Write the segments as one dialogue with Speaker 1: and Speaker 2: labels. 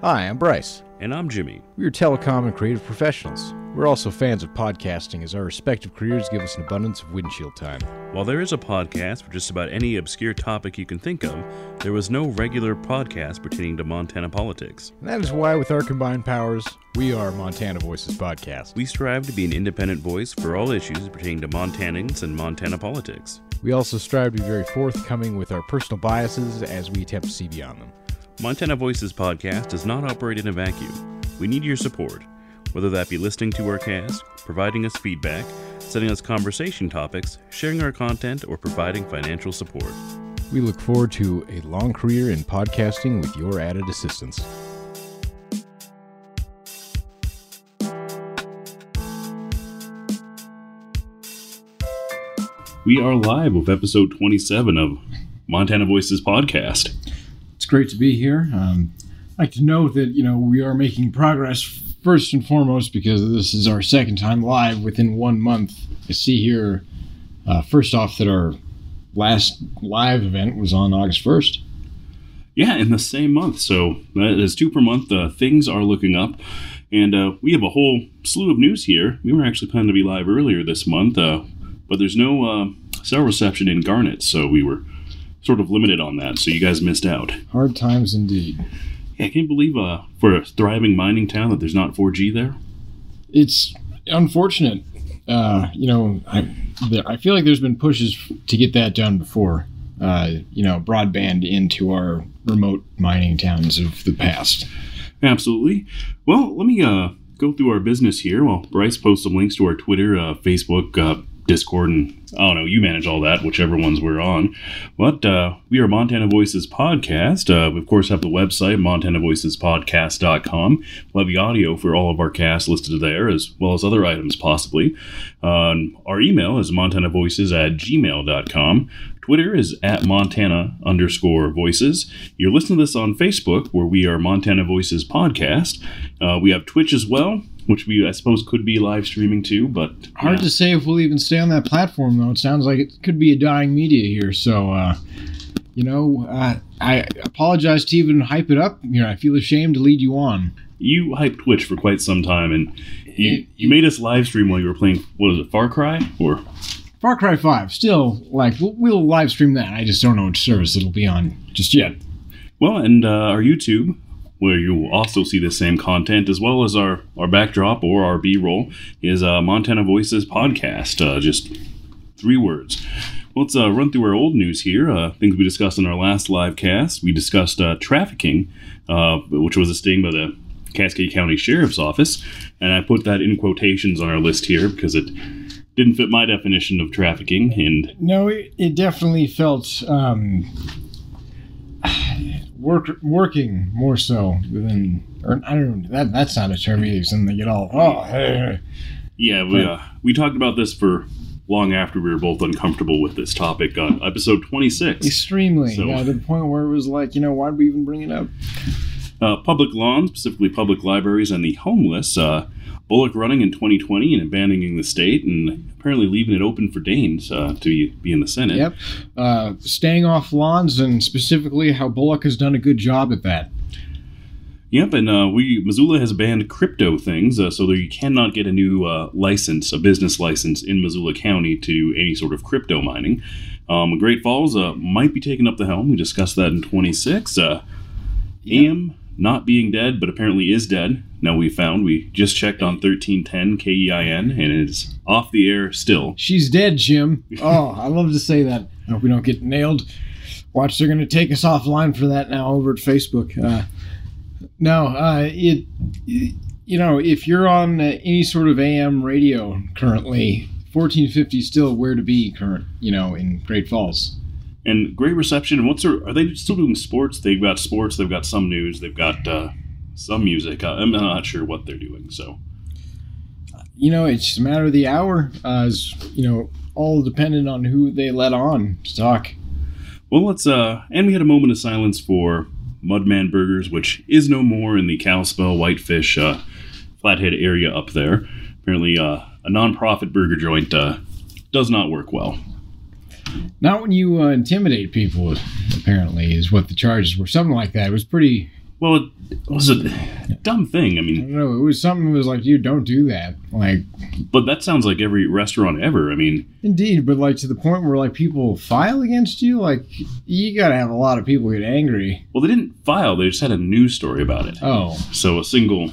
Speaker 1: Hi, I'm Bryce.
Speaker 2: And I'm Jimmy.
Speaker 1: We are telecom and creative professionals. We're also fans of podcasting as our respective careers give us an abundance of windshield time.
Speaker 2: While there is a podcast for just about any obscure topic you can think of, there was no regular podcast pertaining to Montana politics.
Speaker 1: And that is why, with our combined powers, we are Montana Voices Podcast.
Speaker 2: We strive to be an independent voice for all issues pertaining to Montanans and Montana politics.
Speaker 1: We also strive to be very forthcoming with our personal biases as we attempt to see beyond them.
Speaker 2: Montana Voices Podcast does not operate in a vacuum. We need your support whether that be listening to our cast, providing us feedback, sending us conversation topics, sharing our content, or providing financial support.
Speaker 1: We look forward to a long career in podcasting with your added assistance.
Speaker 2: We are live with episode 27 of Montana Voices Podcast.
Speaker 3: Great to be here. Um, I'd like to note that, you know, we are making progress first and foremost because this is our second time live within one month. I see here, uh, first off, that our last live event was on August 1st.
Speaker 2: Yeah, in the same month. So that is two per month. Uh, things are looking up. And uh, we have a whole slew of news here. We were actually planning to be live earlier this month, uh, but there's no uh, cell reception in Garnet, so we were sort of limited on that. So you guys missed out.
Speaker 3: Hard times indeed.
Speaker 2: I can't believe uh, for a thriving mining town that there's not 4G there.
Speaker 3: It's unfortunate. Uh, you know, I I feel like there's been pushes to get that done before. Uh, you know, broadband into our remote mining towns of the past.
Speaker 2: Absolutely. Well, let me uh, go through our business here. Well, Bryce posts some links to our Twitter, uh, Facebook, uh, Discord, and I don't know, you manage all that, whichever ones we're on. But uh, we are Montana Voices Podcast. Uh, we, of course, have the website, montanavoicespodcast.com. We'll have the audio for all of our casts listed there, as well as other items possibly. Uh, our email is montanavoices at gmail.com. Twitter is at Montana underscore voices. You're listening to this on Facebook, where we are Montana Voices Podcast. Uh, we have Twitch as well which we I suppose could be live streaming too, but
Speaker 3: hard to say if we'll even stay on that platform though. It sounds like it could be a dying media here. So, uh, you know, uh, I apologize to even hype it up. You know, I feel ashamed to lead you on.
Speaker 2: You hyped Twitch for quite some time, and you, you made us live stream while you were playing. What was it, Far Cry or?
Speaker 3: Far Cry Five. Still, like we'll, we'll live stream that. I just don't know which service it'll be on just yet.
Speaker 2: Well, and uh, our YouTube where you will also see the same content as well as our, our backdrop or our b-roll is uh, montana voices podcast uh, just three words. Let's uh, run through our old news here uh, things we discussed in our last live cast. We discussed uh, trafficking uh, which was a sting by the cascade county sheriff's office and i put that in quotations on our list here because it didn't fit my definition of trafficking and
Speaker 3: no it, it definitely felt um work, working more so than, or I don't know, that, that's not a term either. Something they get all, oh, hey.
Speaker 2: Yeah, we, uh, we talked about this for long after we were both uncomfortable with this topic on episode 26.
Speaker 3: Extremely. So, yeah, to the point where it was like, you know, why'd we even bring it up?
Speaker 2: Uh, public lawns, specifically public libraries, and the homeless. Uh, Bullock running in 2020 and abandoning the state, and apparently leaving it open for Daines uh, to be, in the Senate.
Speaker 3: Yep. Uh, staying off lawns, and specifically how Bullock has done a good job at that.
Speaker 2: Yep, and uh, we Missoula has banned crypto things, uh, so that you cannot get a new uh, license, a business license in Missoula County to any sort of crypto mining. Um, Great Falls uh, might be taking up the helm. We discussed that in 26. Uh, yep. AM not being dead, but apparently is dead. Now we found we just checked on 1310 KEIN and it's off the air still.
Speaker 3: She's dead, Jim. Oh, I love to say that. I hope we don't get nailed. Watch, they're going to take us offline for that now over at Facebook. Uh, no, uh, it, you know, if you're on uh, any sort of AM radio currently, 1450 is still where to be current, you know, in Great Falls
Speaker 2: and great reception. And what's their, are they still doing sports? They've got sports. They've got some news. They've got uh, some music. I'm not sure what they're doing. So,
Speaker 3: you know, it's a matter of the hour. Uh, is you know, all dependent on who they let on to talk.
Speaker 2: Well, let's. uh And we had a moment of silence for Mudman Burgers, which is no more in the Kalispell Whitefish uh, Flathead area up there. Apparently, uh, a nonprofit burger joint uh, does not work well.
Speaker 3: Not when you uh, intimidate people, apparently, is what the charges were. Something like that. It was pretty
Speaker 2: Well, it was a dumb thing. I mean,
Speaker 3: know. It was something that was like, you don't do that. Like,
Speaker 2: but that sounds like every restaurant ever. I mean,
Speaker 3: indeed, but like to the point where like people file against you, like you got to have a lot of people get angry.
Speaker 2: well, they didn't file; they just had a news story about it.
Speaker 3: Oh,
Speaker 2: So a single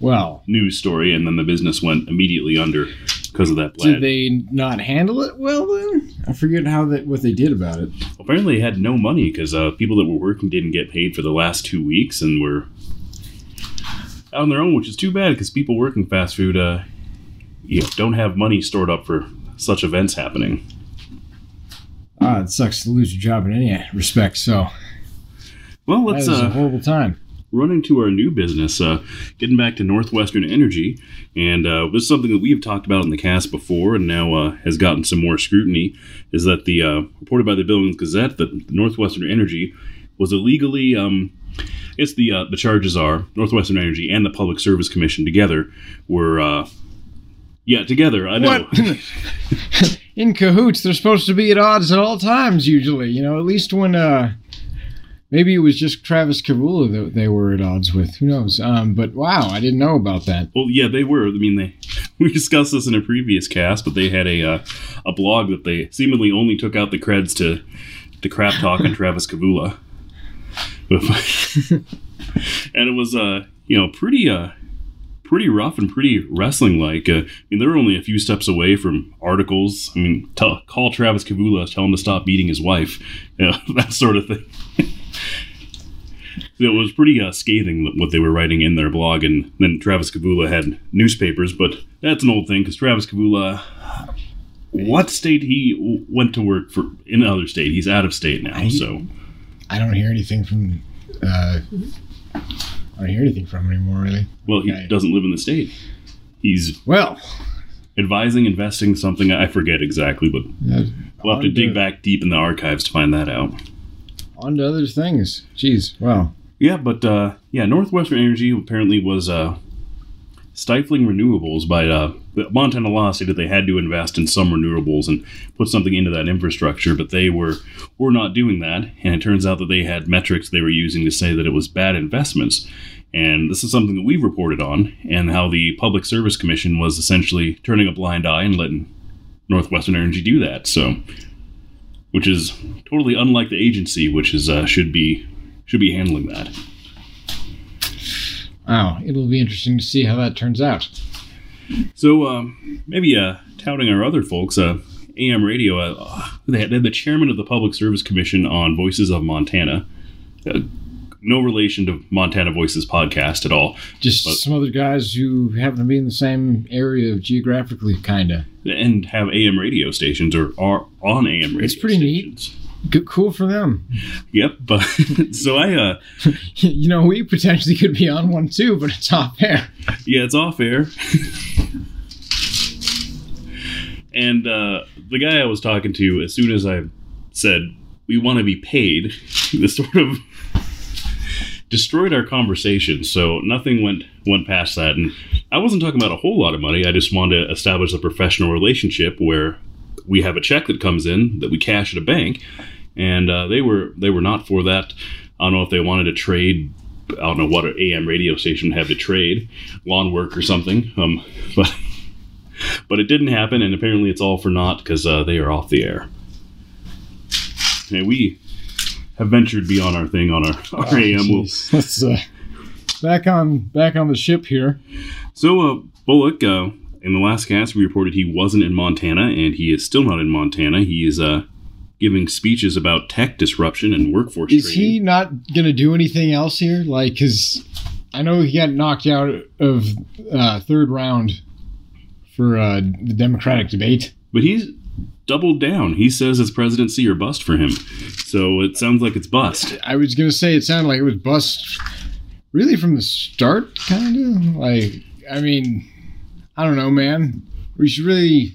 Speaker 3: well.
Speaker 2: news story, and then the business went immediately under because of that.
Speaker 3: Did they not handle it well then? I forget how that what they did about it.
Speaker 2: Apparently, they had no money because uh, people that were working didn't get paid for the last two weeks, and were out on their own, which is too bad because people working fast food, uh, you know, don't have money stored up for such events happening.
Speaker 3: Ah, it sucks to lose your job in any respect. So
Speaker 2: Well,
Speaker 3: that
Speaker 2: let's
Speaker 3: is a
Speaker 2: uh,
Speaker 3: horrible time.
Speaker 2: Run into our new business, uh, getting back to Northwestern Energy. And uh, this is something that we've talked about in the cast before and now uh, has gotten some more scrutiny. Is that the uh, reported by the Billings Gazette that Northwestern Energy was illegally. Um, it's the uh, the charges are Northwestern Energy and the Public Service Commission together were. Uh, yeah, together. I know.
Speaker 3: In cahoots, they're supposed to be at odds at all times. Usually, you know, at least when uh, maybe it was just Travis Kavulla that they were at odds with. Who knows? Um, but wow, I didn't know about that.
Speaker 2: Well, yeah, they were. I mean, they we discussed this in a previous cast, but they had a uh, a blog that they seemingly only took out the creds to to crap talk on Travis Kavulla, and it was uh you know pretty uh pretty rough and pretty wrestling like. Uh, I mean, they were only a few steps away from articles. I mean, tell, call Travis Kavulla, tell him to stop beating his wife, you know, that sort of thing. It was pretty uh, scathing what they were writing in their blog, and then Travis Kavulla had newspapers, but that's an old thing because Travis Kavulla, what state he went to work for in another state? He's out of state now,
Speaker 3: I-
Speaker 2: so
Speaker 3: I don't hear anything from. Uh, I don't hear anything from him anymore, really.
Speaker 2: well, he
Speaker 3: Okay.
Speaker 2: doesn't live in the state. He's
Speaker 3: Well,
Speaker 2: advising, investing something. I forget exactly, but
Speaker 3: uh,
Speaker 2: we'll have to dig back deep in the archives to find that out.
Speaker 3: On to other things. Jeez, wow.
Speaker 2: Yeah, but uh, yeah, Northwestern Energy apparently was uh, stifling renewables by uh, Montana law stated they had to invest in some renewables and put something into that infrastructure, but they were were not doing that, and it turns out that they had metrics they were using to say that it was bad investments. And this is something that we've reported on, and how the Public Service Commission was essentially turning a blind eye and letting Northwestern Energy do that. So, which is totally unlike the agency, which is uh, should be should be handling that.
Speaker 3: Wow, it'll be interesting to see how that turns out.
Speaker 2: So um, maybe uh, touting our other folks, uh, AM radio, uh, they, had, they had the chairman of the Public Service Commission on Voices of Montana. No relation to Montana Voices podcast at all,
Speaker 3: Just
Speaker 2: But-
Speaker 3: some other guys who happen to be in the same area geographically, kinda.
Speaker 2: and have AM radio stations or are on AM radio.
Speaker 3: It's pretty neat. Good, cool for them.
Speaker 2: Yep. But so I, uh,
Speaker 3: you know, we potentially could be on one too, but it's off air.
Speaker 2: yeah, it's off air. and uh, the guy I was talking to, as soon as I said we want to be paid, this sort of destroyed our conversation. So nothing went went past that, and I wasn't talking about a whole lot of money. I just wanted to establish a professional relationship where we have a check that comes in that we cash at a bank, and uh, they were they were not for that. I don't know if they wanted to trade. I don't know what an AM radio station have to trade, lawn work or something. Um, but but it didn't happen, and apparently it's all for naught because uh, they are off the air. And we have ventured beyond our thing on our, our AM. We'll,
Speaker 3: uh, back on back on the ship here.
Speaker 2: So, uh, Bullock, uh, in the last cast, we reported he wasn't in Montana, and he is still not in Montana. He is uh, giving speeches about tech disruption and workforce
Speaker 3: Is
Speaker 2: training.
Speaker 3: he not gonna do anything else here? Like, cause I know he got knocked out of uh, third round for uh, the Democratic debate.
Speaker 2: But he's doubled down. He says it's presidency or bust for him. So it sounds like it's bust.
Speaker 3: I was gonna say it sounded like it was bust, really from the start, kind of. Like, I mean, I don't know, man. We should really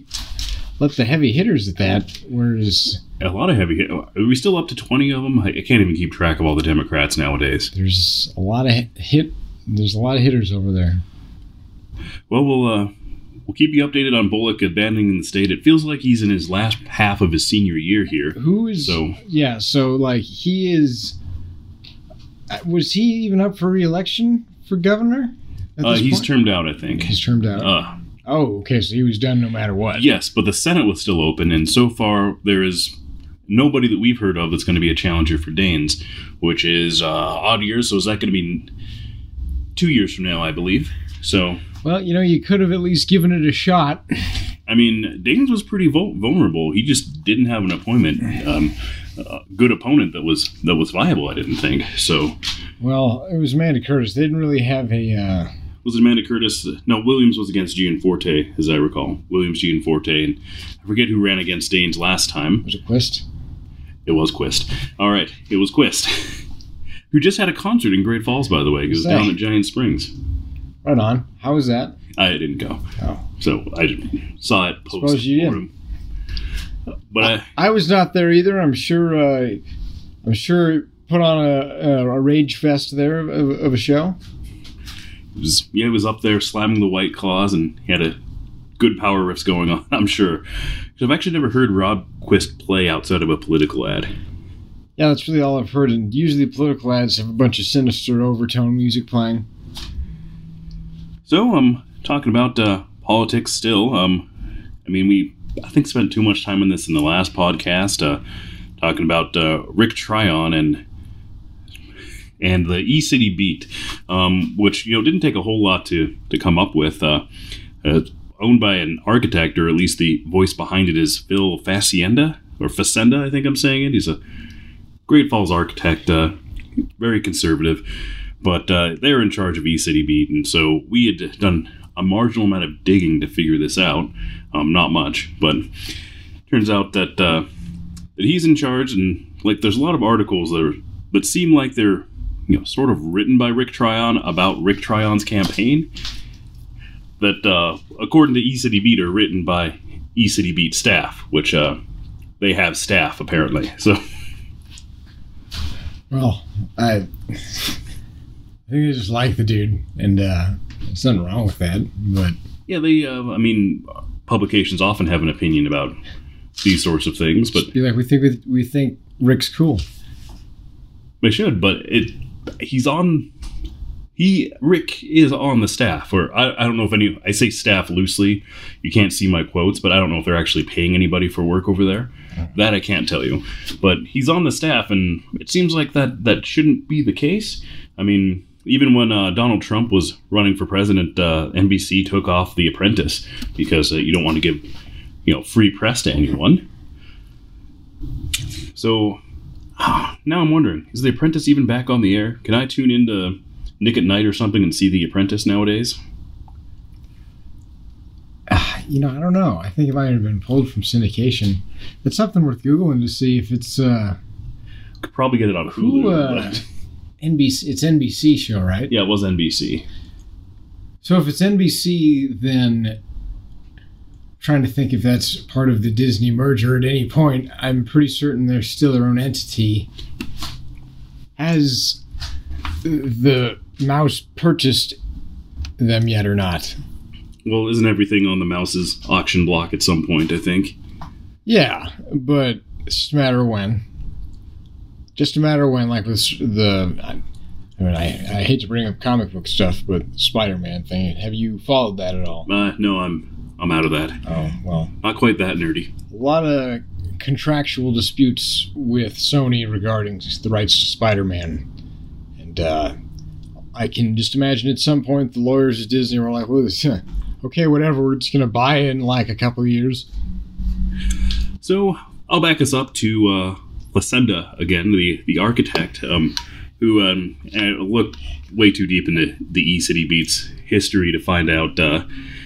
Speaker 3: let the heavy hitters at that. Whereas
Speaker 2: A lot of heavy hit. Are we still up to 20 of them? I, I can't even keep track of all the Democrats nowadays.
Speaker 3: there's a lot of hit. There's a lot of hitters over there.
Speaker 2: Well, we'll uh, we'll keep you updated on Bullock abandoning the state. It feels like he's in his last half of his senior year here.
Speaker 3: Who is
Speaker 2: So-
Speaker 3: yeah? So like he is. uh, was he even up for re-election for governor?
Speaker 2: Uh, he's
Speaker 3: point?
Speaker 2: termed out, I think.
Speaker 3: he's termed out.
Speaker 2: Uh,
Speaker 3: oh, okay, so he was done no matter what.
Speaker 2: yes, but the Senate was still open, and so far there is nobody that we've heard of that's going to be a challenger for Daines, which is uh, odd years. So is that going to be two years from now, I believe? So
Speaker 3: Well, you know, you could have at least given it a shot.
Speaker 2: I mean, Daines was pretty vul- vulnerable. He just didn't have an appointment, um, a good opponent that was that was viable. I didn't think so.
Speaker 3: Well, it was Amanda Curtis. They didn't really have a. Uh,
Speaker 2: Was it Amanda Curtis? No, Williams was against Gianforte, as I recall. Williams, Gianforte, and I forget who ran against Daines last time.
Speaker 3: was it Quist?
Speaker 2: It was Quist. All right, it was Quist, who just had a concert in Great Falls, by the way. Was down at Giant Springs.
Speaker 3: Right on. How was that?
Speaker 2: I didn't go,
Speaker 3: Oh.
Speaker 2: so I saw it post
Speaker 3: Suppose you
Speaker 2: mortem. But I,
Speaker 3: I was not there either. I'm sure. Uh, I'm sure put on a, a, a rage fest there of, of a show.
Speaker 2: it was yeah, he was up there slamming the white claws, and he had a good power riffs going on. I'm sure. I've actually never heard Rob Quist play outside of a political ad.
Speaker 3: Yeah, that's really all I've heard. And usually political ads have a bunch of sinister overtone music playing.
Speaker 2: So I'm talking about uh, politics still. Um, I mean, we I think spent too much time on this in the last podcast, uh, talking about uh, Rick Tryon and and the E City Beat, um, which you know didn't take a whole lot to to come up with. Uh, uh, owned by an architect, or at least the voice behind it is Phil Facienda or Facenda, I think I'm saying it. He's a Great Falls architect, uh, very conservative but uh, they're in charge of E-City Beat, and so we had done a marginal amount of digging to figure this out. Um, not much, but turns out that uh, that he's in charge, and like there's a lot of articles that are, seem like they're you know sort of written by Rick Tryon about Rick Tryon's campaign. That uh, according to E-City Beat are written by E-City Beat staff, which uh, they have staff apparently. So
Speaker 3: Well, I, I think I just like the dude, and uh, there's nothing wrong with that. But
Speaker 2: Yeah, they. Uh, I mean, publications often have an opinion about these sorts of things, but
Speaker 3: be like, we think we, we think Rick's cool.
Speaker 2: they should. But it, he's on. He Rick is on the staff, or I, I don't know if any. I say staff loosely. You can't see my quotes, but I don't know if they're actually paying anybody for work over there. That I can't tell you. But he's on the staff, and it seems like that that shouldn't be the case. I mean. Even when uh, Donald Trump was running for president, uh, NBC took off The Apprentice because uh, you don't want to give, you know, free press to anyone. So now I'm wondering, is The Apprentice even back on the air? Can I tune into Nick at Night or something and see The Apprentice nowadays?
Speaker 3: You know, I don't know. I think it might have been pulled from syndication. It's something worth googling to see if it's uh,
Speaker 2: Could probably get it on Hulu.
Speaker 3: who. NBC. It's NBC show, right?
Speaker 2: yeah, it was NBC.
Speaker 3: So if it's NBC, then trying to think if that's part of the Disney merger at any point. I'm pretty certain they're still their own entity. Has the mouse purchased them yet or not?
Speaker 2: Well, isn't everything on the mouse's auction block at some point? I think.
Speaker 3: Yeah, but it's just a matter of when. Just a matter of when, like with the. I I mean, I, I hate to bring up comic book stuff, but Spider-Man thing. Have you followed that at all?
Speaker 2: Uh, no, I'm I'm out of that.
Speaker 3: Oh well,
Speaker 2: Not quite that nerdy.
Speaker 3: a lot of contractual disputes with Sony regarding the rights to Spider-Man, and uh, I can just imagine at some point the lawyers at Disney were like, "Well, this, okay, whatever, we're just gonna buy it in like a couple of years."
Speaker 2: So I'll back us up to uh, Lacenda again, the the architect, um, who um, I looked way too deep into the E City Beats history to find out uh,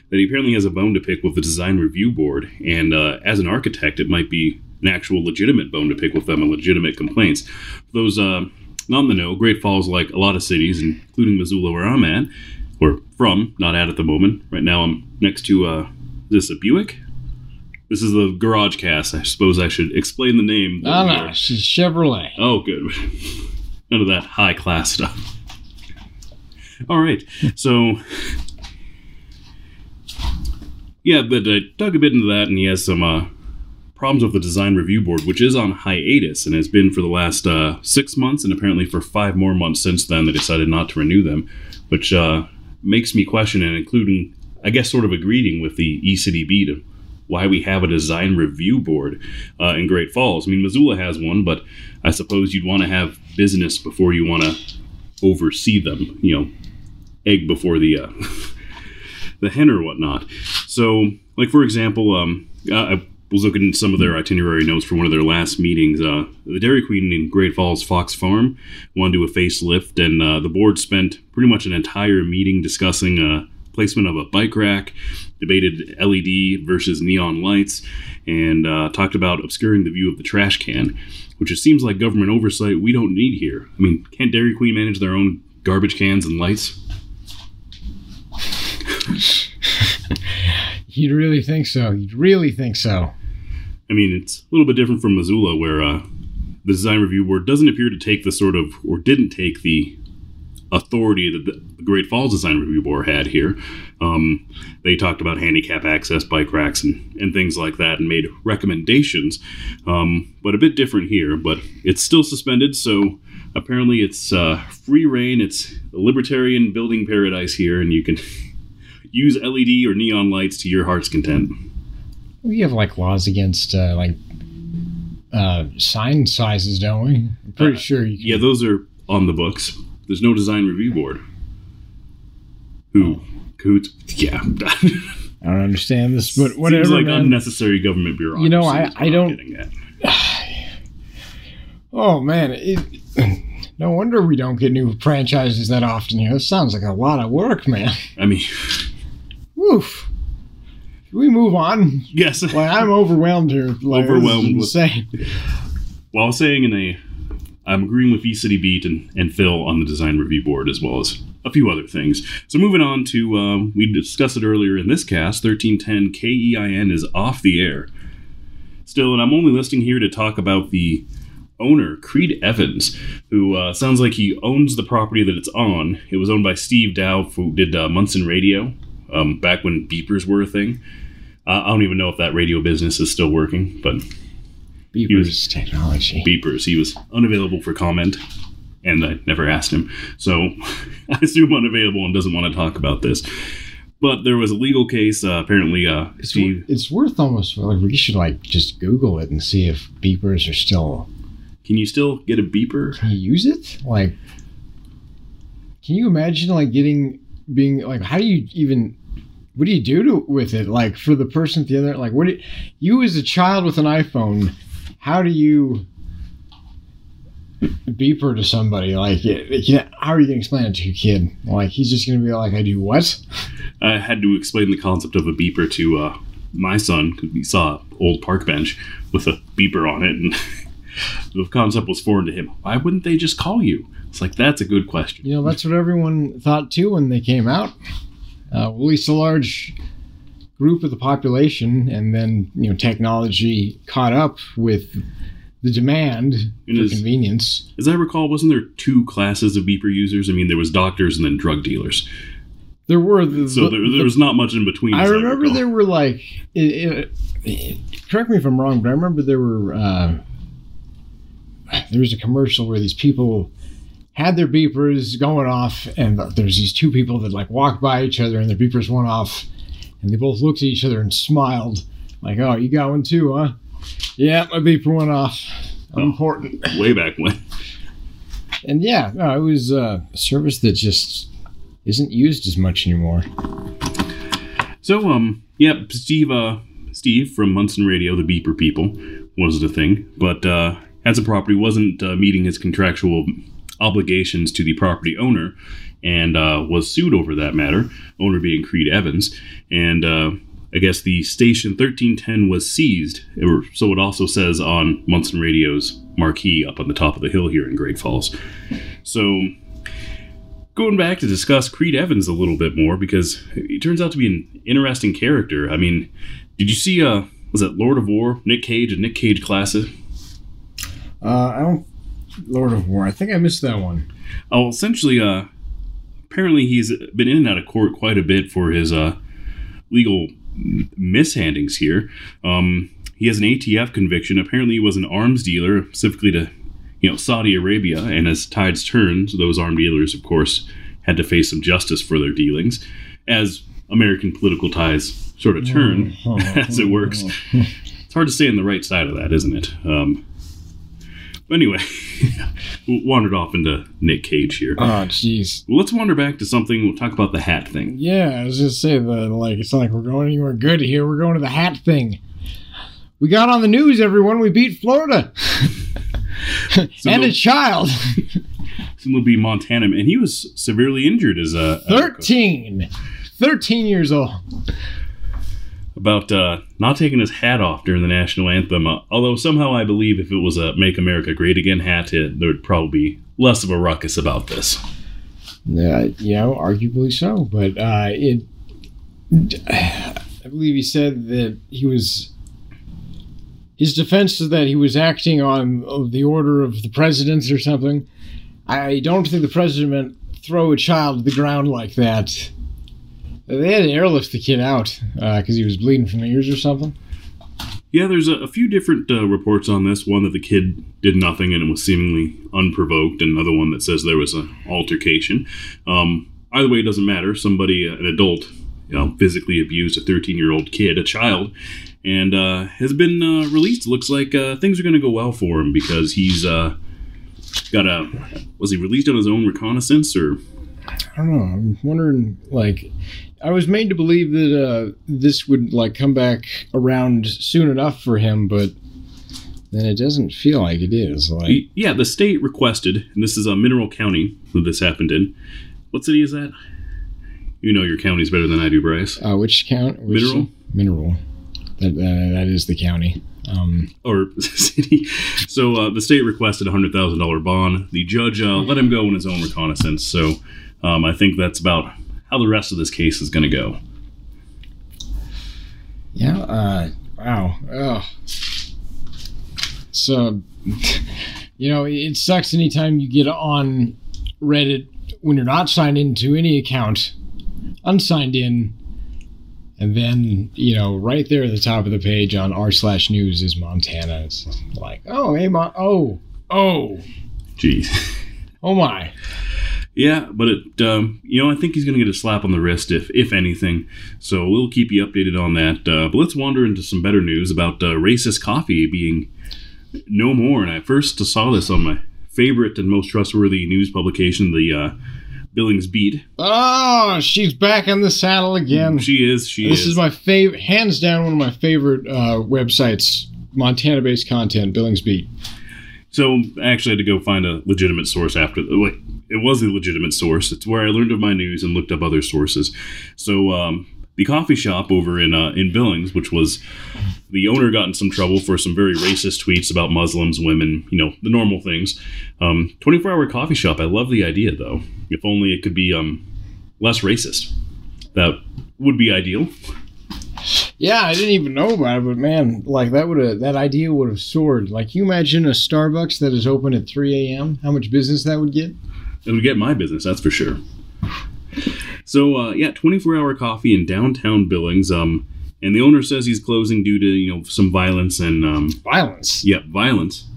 Speaker 2: that he apparently has a bone to pick with the design review board, and uh, as an architect, it might be an actual legitimate bone to pick with them and legitimate complaints. For those uh, not in the know, Great Falls, like a lot of cities, including Missoula, where I'm at, or from, not at at the moment. Right now, I'm next to uh, is this a Buick? This is the garage cast. I suppose I should explain the name.
Speaker 3: No, no, she's Chevrolet.
Speaker 2: Oh, good. None of that high class stuff. All right. So, yeah, but I dug a bit into that, and he has some uh, problems with the design review board, which is on hiatus and has been for the last uh, six months, and apparently for five more months since then. They decided not to renew them, which uh, makes me question, and including, I guess, sort of agreeing with the ECDB to why we have a design review board uh, in Great Falls. I mean, Missoula has one, but I suppose you'd want to have business before you want to oversee them. You know, egg before the uh, the hen or whatnot. So, like for example, um, I was looking at some of their itinerary notes for one of their last meetings. Uh, the Dairy Queen in Great Falls Fox Farm wanted to do a facelift, and uh, the board spent pretty much an entire meeting discussing uh, placement of a bike rack, debated LED versus neon lights, and uh, talked about obscuring the view of the trash can, which it seems like government oversight we don't need here. I mean, can't Dairy Queen manage their own garbage cans and lights?
Speaker 3: You'd really think so. You'd really think so.
Speaker 2: I mean, it's a little bit different from Missoula, where uh, the design review board doesn't appear to take the sort of, or didn't take the authority that the Great Falls Design Review Board had here. Um, they talked about handicap access bike racks and, and things like that and made recommendations, um, but a bit different here. But it's still suspended, so apparently it's uh, free reign. It's a libertarian building paradise here, and you can use LED or neon lights to your heart's content.
Speaker 3: We have like laws against uh, like uh, sign sizes, don't we? I'm pretty
Speaker 2: Uh,
Speaker 3: sure you can.
Speaker 2: Yeah, those are on the books. There's no design review board. Who? Cahoots? Yeah.
Speaker 3: I don't understand this, but whatever.
Speaker 2: Seems like
Speaker 3: man.
Speaker 2: unnecessary government bureaucracy.
Speaker 3: You know, I- I don't-. Oh man, it, no wonder we don't get new franchises that often here. This sounds like a lot of work, man.
Speaker 2: I mean,
Speaker 3: Woof. Can we move on?
Speaker 2: yes.
Speaker 3: Like I'm overwhelmed here. Like,
Speaker 2: Overwhelmed with-
Speaker 3: This is insane.
Speaker 2: Well, saying in a, I'm agreeing with E City Beat and, and Phil on the design review board as well as a few other things. So moving on to, um, we discussed it earlier in this cast. 1310 KEIN is off the air. Still, and I'm only listing here to talk about the owner, Creed Evans, who uh, sounds like he owns the property that it's on. It was owned by Steve Dow, who did uh, Munson Radio um, back when beepers were a thing. Uh, I don't even know if that radio business is still working, but
Speaker 3: Beepers technology.
Speaker 2: beepers. He was unavailable for comment, and I never asked him. So I assume unavailable and doesn't want to talk about this. But there was a legal case. Uh, apparently, uh,
Speaker 3: It's,
Speaker 2: Steve.
Speaker 3: wor- it's worth almost like we should like just Google it and see if beepers are still.
Speaker 2: Can you still get a beeper?
Speaker 3: Can you use it? Like, can you imagine like getting being like how do you even what do you do to, with it like for the person at the other like what do you as a child with an iphone how do you beeper to somebody like it, it- you know, how are you going to explain it to your kid like he's just going to be like i do what
Speaker 2: I had to explain the concept of a beeper to uh, my son because he saw an old park bench with a beeper on it, and the concept was foreign to him. Why wouldn't they just call you? It's like that's a good question.
Speaker 3: you know that's what everyone thought too when they came out uh, a large group of the population and then you know technology caught up with the demand
Speaker 2: It
Speaker 3: for
Speaker 2: is-
Speaker 3: convenience
Speaker 2: As I recall, wasn't there two classes of beeper users? I mean, there was doctors and then drug dealers.
Speaker 3: there were the,
Speaker 2: So there, there was not much in between.
Speaker 3: I remember
Speaker 2: recall.
Speaker 3: there were like it, it, correct me if I'm wrong but I remember there were uh, there was a commercial where these people had their beepers going off and there's these two people that like walk by each other and their beepers went off and they both looked at each other and smiled like oh you got one too huh yeah my beeper went off I'm
Speaker 2: Oh.
Speaker 3: important
Speaker 2: way back when.
Speaker 3: and yeah no, it was uh, a service that just isn't used as much anymore
Speaker 2: So, um, yeah, Steve, uh, Steve from Munson Radio, the Beeper people, was the thing, but uh, as a property wasn't uh, meeting his contractual obligations to the property owner, and uh, was sued over that matter. Owner being Creed Evans, and uh, I guess the station 1310 was seized, or so it also says on Munson Radio's marquee up on the top of the hill here in Great Falls. So going back to discuss Creed Evans a little bit more because he turns out to be an interesting character. I mean, did you see uh was it Lord of War, Nick Cage and Nick Cage classic?
Speaker 3: uh, I don't Lord of War I think I missed that one
Speaker 2: Oh, essentially uh apparently he's been in and out of court quite a bit for his uh legal mishandings here. Um he has an ATF conviction. Apparently, he was an arms dealer, specifically to you know Saudi Arabia. And as tides turned, those armed dealers, of course, had to face some justice for their dealings, as American political ties sort of turn as it works. It's hard to stay on the right side of that, isn't it? Um, anyway, wandered off into Nick Cage here.
Speaker 3: Oh, jeez.
Speaker 2: Let's wander back to something. We'll talk about the hat thing.
Speaker 3: Yeah, I was just saying that, like, it's not like we're going anywhere good here. We're going to the hat thing. We got on the news, everyone. We beat Florida.
Speaker 2: So
Speaker 3: and a child.
Speaker 2: Soon will be Montana, and he was severely injured as a as a-
Speaker 3: 13. 13 years old.
Speaker 2: About uh, not taking his hat off during the national anthem. Uh, although somehow I believe if it was a "Make America Great Again" hat, it, there would probably be less of a ruckus about this.
Speaker 3: Yeah, arguably so. But uh, it, I believe he said that he was. His defense is that he was acting on the order of the president or something. I don't think the president meant throw a child to the ground like that. They had to airlift the kid out because he was bleeding from the ears or something.
Speaker 2: Yeah, there's a, a few different uh, reports on this. One that the kid did nothing and it was seemingly unprovoked, and another one that says there was an altercation. Um, either way, it doesn't matter. Somebody, uh, an adult, you know, physically abused a 13 year old kid, a child, and uh, has been uh, released. Looks like uh, things are going to go well for him because he's uh, got a. Was he released on his own reconnaissance or?
Speaker 3: I don't know. I'm wondering, like, I was made to believe that uh, this would like come back around soon enough for him, but then it doesn't feel like it is. Like,
Speaker 2: Yeah, the state requested, and this is a Mineral County that this happened in. What city is that? You know your counties better than I do, Bryce.
Speaker 3: uh, which count? Which
Speaker 2: Mineral?
Speaker 3: Mineral. That uh, that is the county. Um,
Speaker 2: Or city. So uh, the state requested a hundred thousand dollar bond. The judge uh, let him go on his own reconnaissance. So um, I think that's about how the rest of this case is going to go.
Speaker 3: yeah. Uh, wow. Oh. So, you know, it sucks anytime you get on Reddit when you're not signed into any account, unsigned in, and then you know, right there at the top of the page on r slash news is Montana. It's like, oh, hey, Mon- oh, oh,
Speaker 2: Jeez.
Speaker 3: oh my.
Speaker 2: Yeah, but it, um, you know, I think he's going to get a slap on the wrist if, if anything. So we'll keep you updated on that. Uh, but let's wander into some better news about uh, racist coffee being no more. And I first saw this on my favorite and most trustworthy news publication, the uh, Billings Beat.
Speaker 3: Oh, she's back on the saddle again.
Speaker 2: She is. She is
Speaker 3: This
Speaker 2: is.
Speaker 3: is my favorite, hands down, one of my favorite uh, websites, Montana-based content, Billings Beat.
Speaker 2: So I actually had to go find a legitimate source after. The. Like, it was a legitimate source. It's where I learned of my news and looked up other sources. So um, the coffee shop over in uh, in Billings, which was the owner got in some trouble for some very racist tweets about Muslims, women, you know, the normal things. Um, 24 hour coffee shop. I love the idea though. If only it could be um, less racist. That would be ideal.
Speaker 3: Yeah, I didn't even know about it, but man, like that would have that idea would have soared. Like, you imagine a Starbucks that is open at 3 a.m. How much business that would get?
Speaker 2: It would get my business, that's for sure. So uh, yeah, 24 hour coffee in downtown Billings. Um, and the owner says he's closing due to you know some violence and um,
Speaker 3: Violence.
Speaker 2: yeah, violence.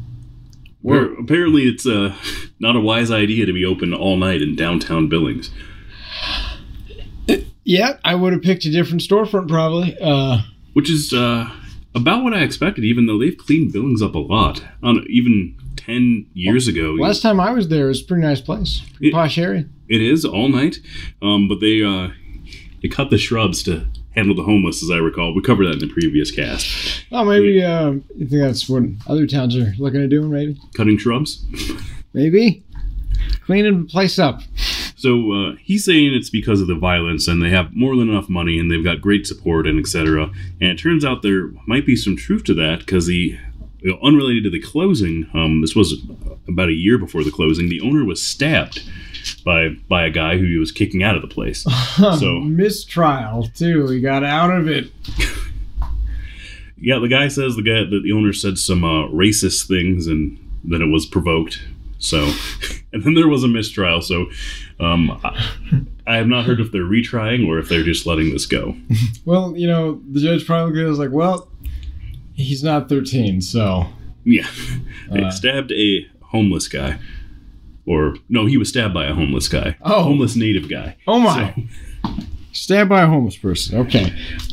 Speaker 2: Where apparently it's uh, not a wise idea to be open all night in downtown Billings.
Speaker 3: Yeah, I would have picked a different storefront probably. Uh,
Speaker 2: which is uh, about what I expected. Even though they've cleaned Billings up a lot, on even ten years ago.
Speaker 3: last time I was there, it was a pretty nice place, pretty
Speaker 2: It-
Speaker 3: posh area.
Speaker 2: It is all night, um, but they uh, they cut the shrubs to handle the homeless, as I recall. We covered that in the previous cast.
Speaker 3: Oh, maybe uh, you think that's what other towns are looking at doing? Maybe,
Speaker 2: Cutting shrubs.
Speaker 3: maybe cleaning the place up.
Speaker 2: So uh, he's saying it's because of the violence, and they have more than enough money, and they've got great support, and etc. And it turns out there might be some truth to that because the you know, unrelated to the closing, um, this was about a year before the closing. The owner was stabbed by by a guy who he was kicking out of the place. So-
Speaker 3: mistrial too. He got out of it.
Speaker 2: Yeah, the guy says the guy that the owner said some uh, racist things, and then it was provoked. So, and then there was a mistrial. So, um, I, I have not heard if they're retrying or if they're just letting this go.
Speaker 3: Well, you know, the judge probably was like, "Well, He's not 13, so
Speaker 2: Yeah,
Speaker 3: Uh.
Speaker 2: stabbed a homeless guy, or no, he was stabbed by a homeless guy.
Speaker 3: Oh.
Speaker 2: homeless native guy.
Speaker 3: oh my. Stabbed by a homeless person. Okay.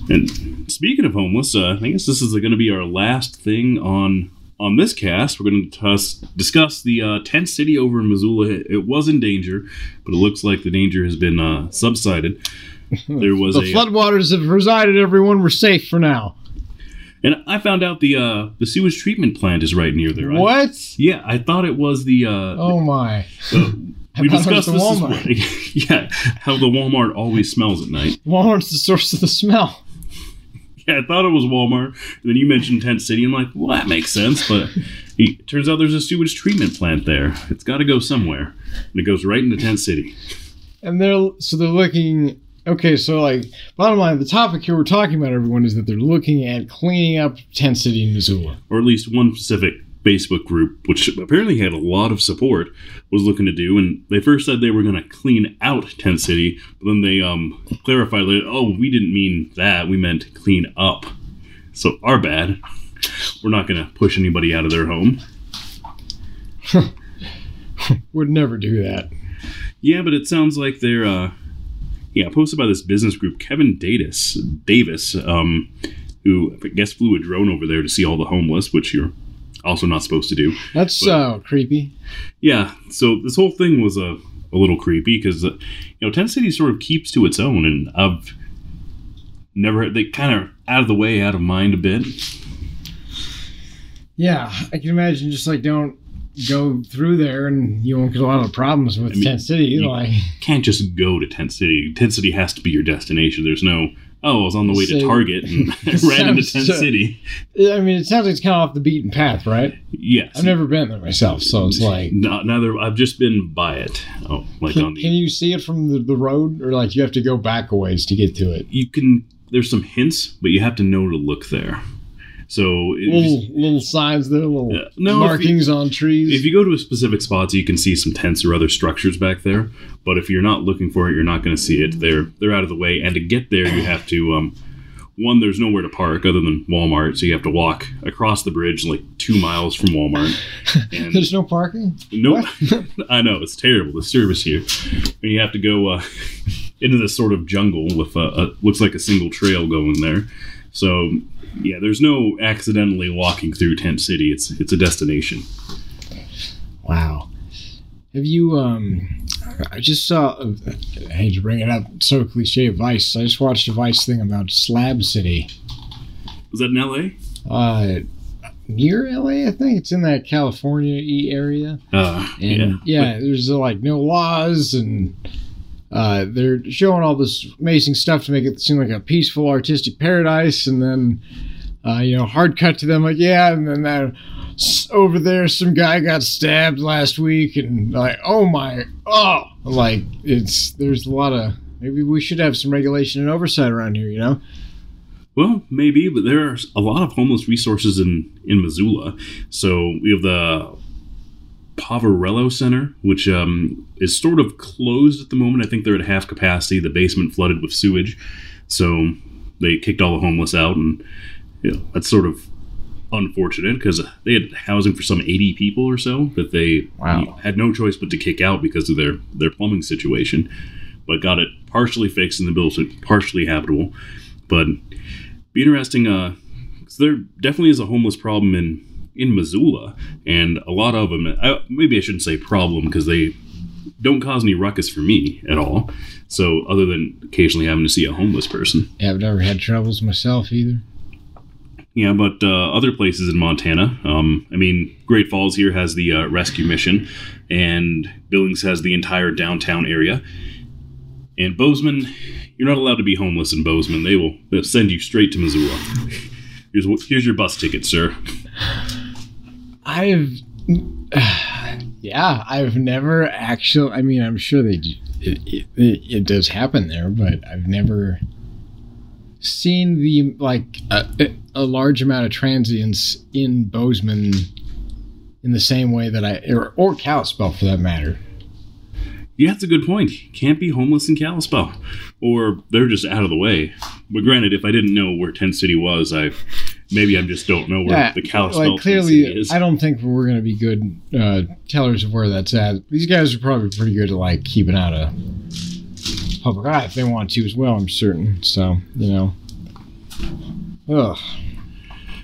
Speaker 2: And speaking of homeless, uh, I guess this is going to be our last thing on on this cast. We're going to discuss the uh, tent city over in Missoula. It, it was in danger, but it looks like the danger has been uh, subsided. There was
Speaker 3: The
Speaker 2: a,
Speaker 3: floodwaters have resided. Everyone, we're safe for now.
Speaker 2: And I found out the uh, the sewage treatment plant is right near there. I-
Speaker 3: What?
Speaker 2: yeah, I thought it was the. Uh,
Speaker 3: Oh my.
Speaker 2: uh, we
Speaker 3: thought it was
Speaker 2: discussed this. as
Speaker 3: Walmart.
Speaker 2: well. yeah, how the Walmart always smells at night.
Speaker 3: Walmart's the source of the smell.
Speaker 2: Yeah, I thought it was Walmart. And then you mentioned Tent City. I'm like, well, that makes sense. But it turns out there's a sewage treatment plant there. It's got to go somewhere. And it goes right into Tent City.
Speaker 3: And they're so they're looking. Okay, so like bottom line, the topic here we're talking about, everyone, is that they're looking at cleaning up Tent City, Missoula.
Speaker 2: Or at least one specific Facebook group, which apparently had a lot of support, was looking to do. And they first said they were going to clean out Tent City. But then they um, clarified that, oh, we didn't mean that. We meant clean up. So our bad. We're not going to push anybody out of their home.
Speaker 3: Would never do that.
Speaker 2: Yeah, but it sounds like they're uh yeah, posted by this business group, Kevin Davis Davis, um, who I guess flew a drone over there to see all the homeless, which you're also not supposed to do.
Speaker 3: That's
Speaker 2: But-
Speaker 3: uh, creepy.
Speaker 2: Yeah, so this whole thing was a, a little creepy because uh, you know Tent City sort of keeps to its own, and I've never they kind of out of the way, out of mind a bit.
Speaker 3: Yeah, I can imagine just like don't go through there and you won't get a lot of problems with
Speaker 2: I mean,
Speaker 3: Tent City.
Speaker 2: you-
Speaker 3: like
Speaker 2: Can't just go to Tent City. Tent City has to be your destination. There's no oh, I was on the way to Target and ran into Tent
Speaker 3: so-
Speaker 2: City.
Speaker 3: I mean, it sounds like it's kind of off the beaten path, right?
Speaker 2: Yes,
Speaker 3: I've never been there myself, so it's like,
Speaker 2: No, neither. I've just been by it. Oh, like on
Speaker 3: can,
Speaker 2: the.
Speaker 3: can you see it from the, the road, or like you have to go back a ways to get to it?
Speaker 2: you can. There's some hints, but you have to know to look there. So
Speaker 3: Little little signs there, little
Speaker 2: Yeah. No, if you-
Speaker 3: markings on trees.
Speaker 2: if you go to a specific spots, you can see some tents or other structures back there. But if you're not looking for it, you're not going to see it. They're they're out of the way, and to get there, you have to. Um, one, there's nowhere to park other than Walmart, so you have to walk across the bridge like two miles from Walmart.
Speaker 3: There's no parking.
Speaker 2: Nope. I know it's terrible. The service here, and you have to go uh, into this sort of jungle with a, a looks like a single trail going there. So yeah, there's no accidentally walking through Tent City. It's it's a destination.
Speaker 3: Wow. Have you? um I just saw. I hate to bring it up. So cliche, Vice. I just watched a Vice thing about Slab City.
Speaker 2: Was that in L.A.?
Speaker 3: Uh, near LA, I think it's in that California e area.
Speaker 2: Uh,
Speaker 3: And
Speaker 2: yeah.
Speaker 3: yeah, there's like no laws, and uh, they're showing all this amazing stuff to make it seem like a peaceful, artistic paradise. And then, uh, you know, hard cut to them, like, yeah, and then that over there, some guy got stabbed last week, and like, oh my, oh, like it's there's a lot of maybe we should have some regulation and oversight around here, you know?
Speaker 2: Well, maybe, but there are a lot of homeless resources in in Missoula. So we have the Poverello Center, which um, is sort of closed at the moment. I think they're at half capacity. The basement flooded with sewage, so they kicked all the homeless out, and you know, that's sort of unfortunate because they had housing for some 80 people or so that they
Speaker 3: Wow.
Speaker 2: had no choice but to kick out because of their their plumbing situation, but got it partially fixed and the building partially habitable. But be interesting. Uh, there definitely is a homeless problem in in Missoula, and a lot of them. I, maybe I shouldn't say problem because they don't cause any ruckus for me at all. So other than occasionally having to see a homeless person,
Speaker 3: Yeah, I've never had troubles myself either.
Speaker 2: yeah. But uh, other places in Montana, um, I mean, Great Falls here has the uh, rescue mission, and Billings has the entire downtown area. And Bozeman, you're not allowed to be homeless in Bozeman. They will send you straight to Missoula. Here's here's your bus ticket, sir.
Speaker 3: I've, yeah, I've never actually. I mean, I'm sure they, it, it, it, does happen there, but I've never seen the like a, a large amount of transients in Bozeman in the same way that I or, or Kalispell for that matter.
Speaker 2: Yeah, that's a good point. Can't be homeless in Kalispell, or they're just out of the way. But granted, if I didn't know where Tent City was, I maybe I just don't know where
Speaker 3: Yeah,
Speaker 2: the Kalispell
Speaker 3: like clearly,
Speaker 2: is.
Speaker 3: I don't think we're going to be good uh, tellers of where that's at. These guys are probably pretty good at like keeping out of public eye if they want to as well. I'm certain. So you know, ugh.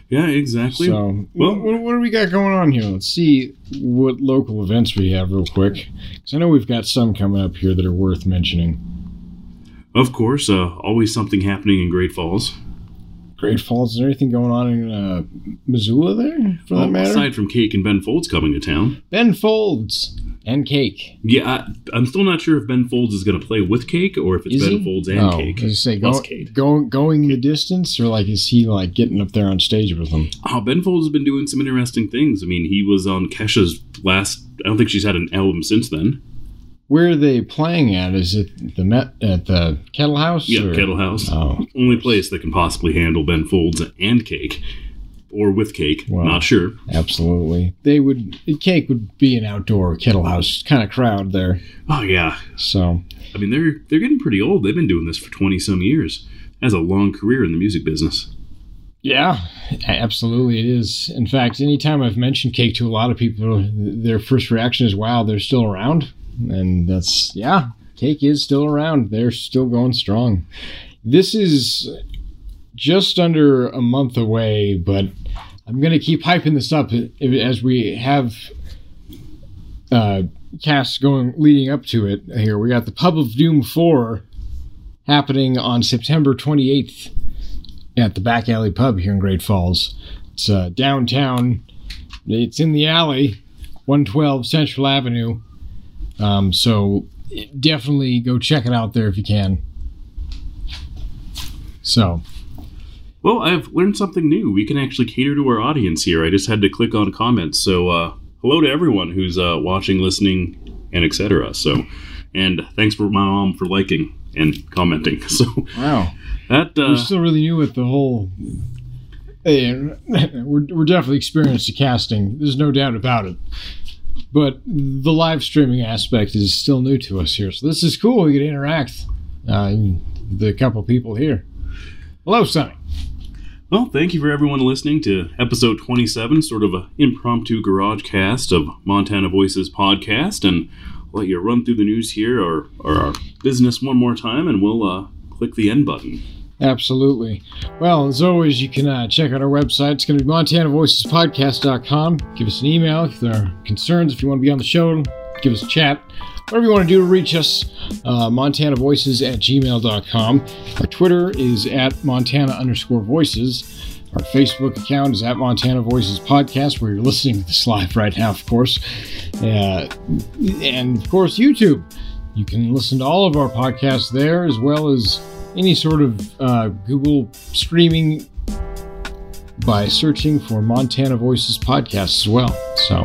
Speaker 2: yeah, exactly.
Speaker 3: So
Speaker 2: Well-
Speaker 3: what, what, what do we got going on here? Let's see what local events we have real quick, because I know we've got some coming up here that are worth mentioning.
Speaker 2: of course, uh, always something happening in Great Falls.
Speaker 3: Great Falls. Is there anything going on in uh, Missoula there, for that matter?
Speaker 2: aside from Cake and Ben Folds coming to town.
Speaker 3: ben Folds and Cake.
Speaker 2: Yeah, I, I'm still not sure if Ben Folds is going to play with Cake or if it's
Speaker 3: Is
Speaker 2: Ben
Speaker 3: he?
Speaker 2: Folds and
Speaker 3: oh,
Speaker 2: Cake.
Speaker 3: I was say, go,
Speaker 2: Cake.
Speaker 3: Going, going the distance, or like is he like getting up there on stage with them?
Speaker 2: Oh, Ben Folds has been doing some interesting things. I mean, he was on Kesha's last. I don't think she's had an album since then.
Speaker 3: Where are they playing at? Is it the Met at the Kettle House?
Speaker 2: Yeah,
Speaker 3: or-
Speaker 2: Kettle House.
Speaker 3: Oh,
Speaker 2: Only place that can possibly handle Ben Folds and Cake. Or with Cake.
Speaker 3: Wow.
Speaker 2: Not sure.
Speaker 3: absolutely. They would. Cake would be an outdoor Kettle House kind of crowd there.
Speaker 2: Oh, yeah.
Speaker 3: So
Speaker 2: I mean, they're they're getting pretty old. They've been doing this for 20 some years. Has a long career in the music business.
Speaker 3: yeah, absolutely it is. In fact, anytime I've mentioned Cake to a lot of people, their first reaction is, "Wow, they're still around," and that's yeah. Cake is still around. They're still going strong. This is just under a month away, but I'm going to keep hyping this up as we have uh, casts going leading up to it. Here we got the Pub of Doom 4 happening on September 28th at the Back Alley Pub here in Great Falls. It's uh, downtown. It's in the alley, 112 Central Avenue. Um, so definitely go check it out there if you can. So
Speaker 2: Well, I've learned something new. We can actually cater to our audience here. I just had to click on comments. So, uh, hello to everyone who's uh, watching, listening, and etc. So, and thanks for my mom for liking and commenting. So
Speaker 3: wow.
Speaker 2: that
Speaker 3: we're
Speaker 2: uh,
Speaker 3: still really new with the whole. Hey, we're, we're definitely experienced at casting. There's no doubt about it. But the live streaming aspect is still new to us here. So this is cool. We get to interact uh, the couple people here. Hello, Sonny.
Speaker 2: well, thank you for everyone listening to episode 27, sort of an impromptu garage cast of Montana Voices podcast, and I'll let you run through the news here or, or our business one more time, and we'll uh, click the end button.
Speaker 3: Absolutely. Well, as always, you can uh, check out our website. It's going to be montanavoicespodcast.com. Give us an email if there are concerns, if you want to be on the show, give us a chat. Whatever you want to do to reach us, uh, montanavoices at gmail.com. Our Twitter is at montana underscore voices. Our Facebook account is at Montana Voices Podcast, where you're listening to this live right now, of course. Uh, and, of course, YouTube. You can listen to all of our podcasts there, as well as any sort of uh, Google streaming by searching for Montana Voices Podcast as well. So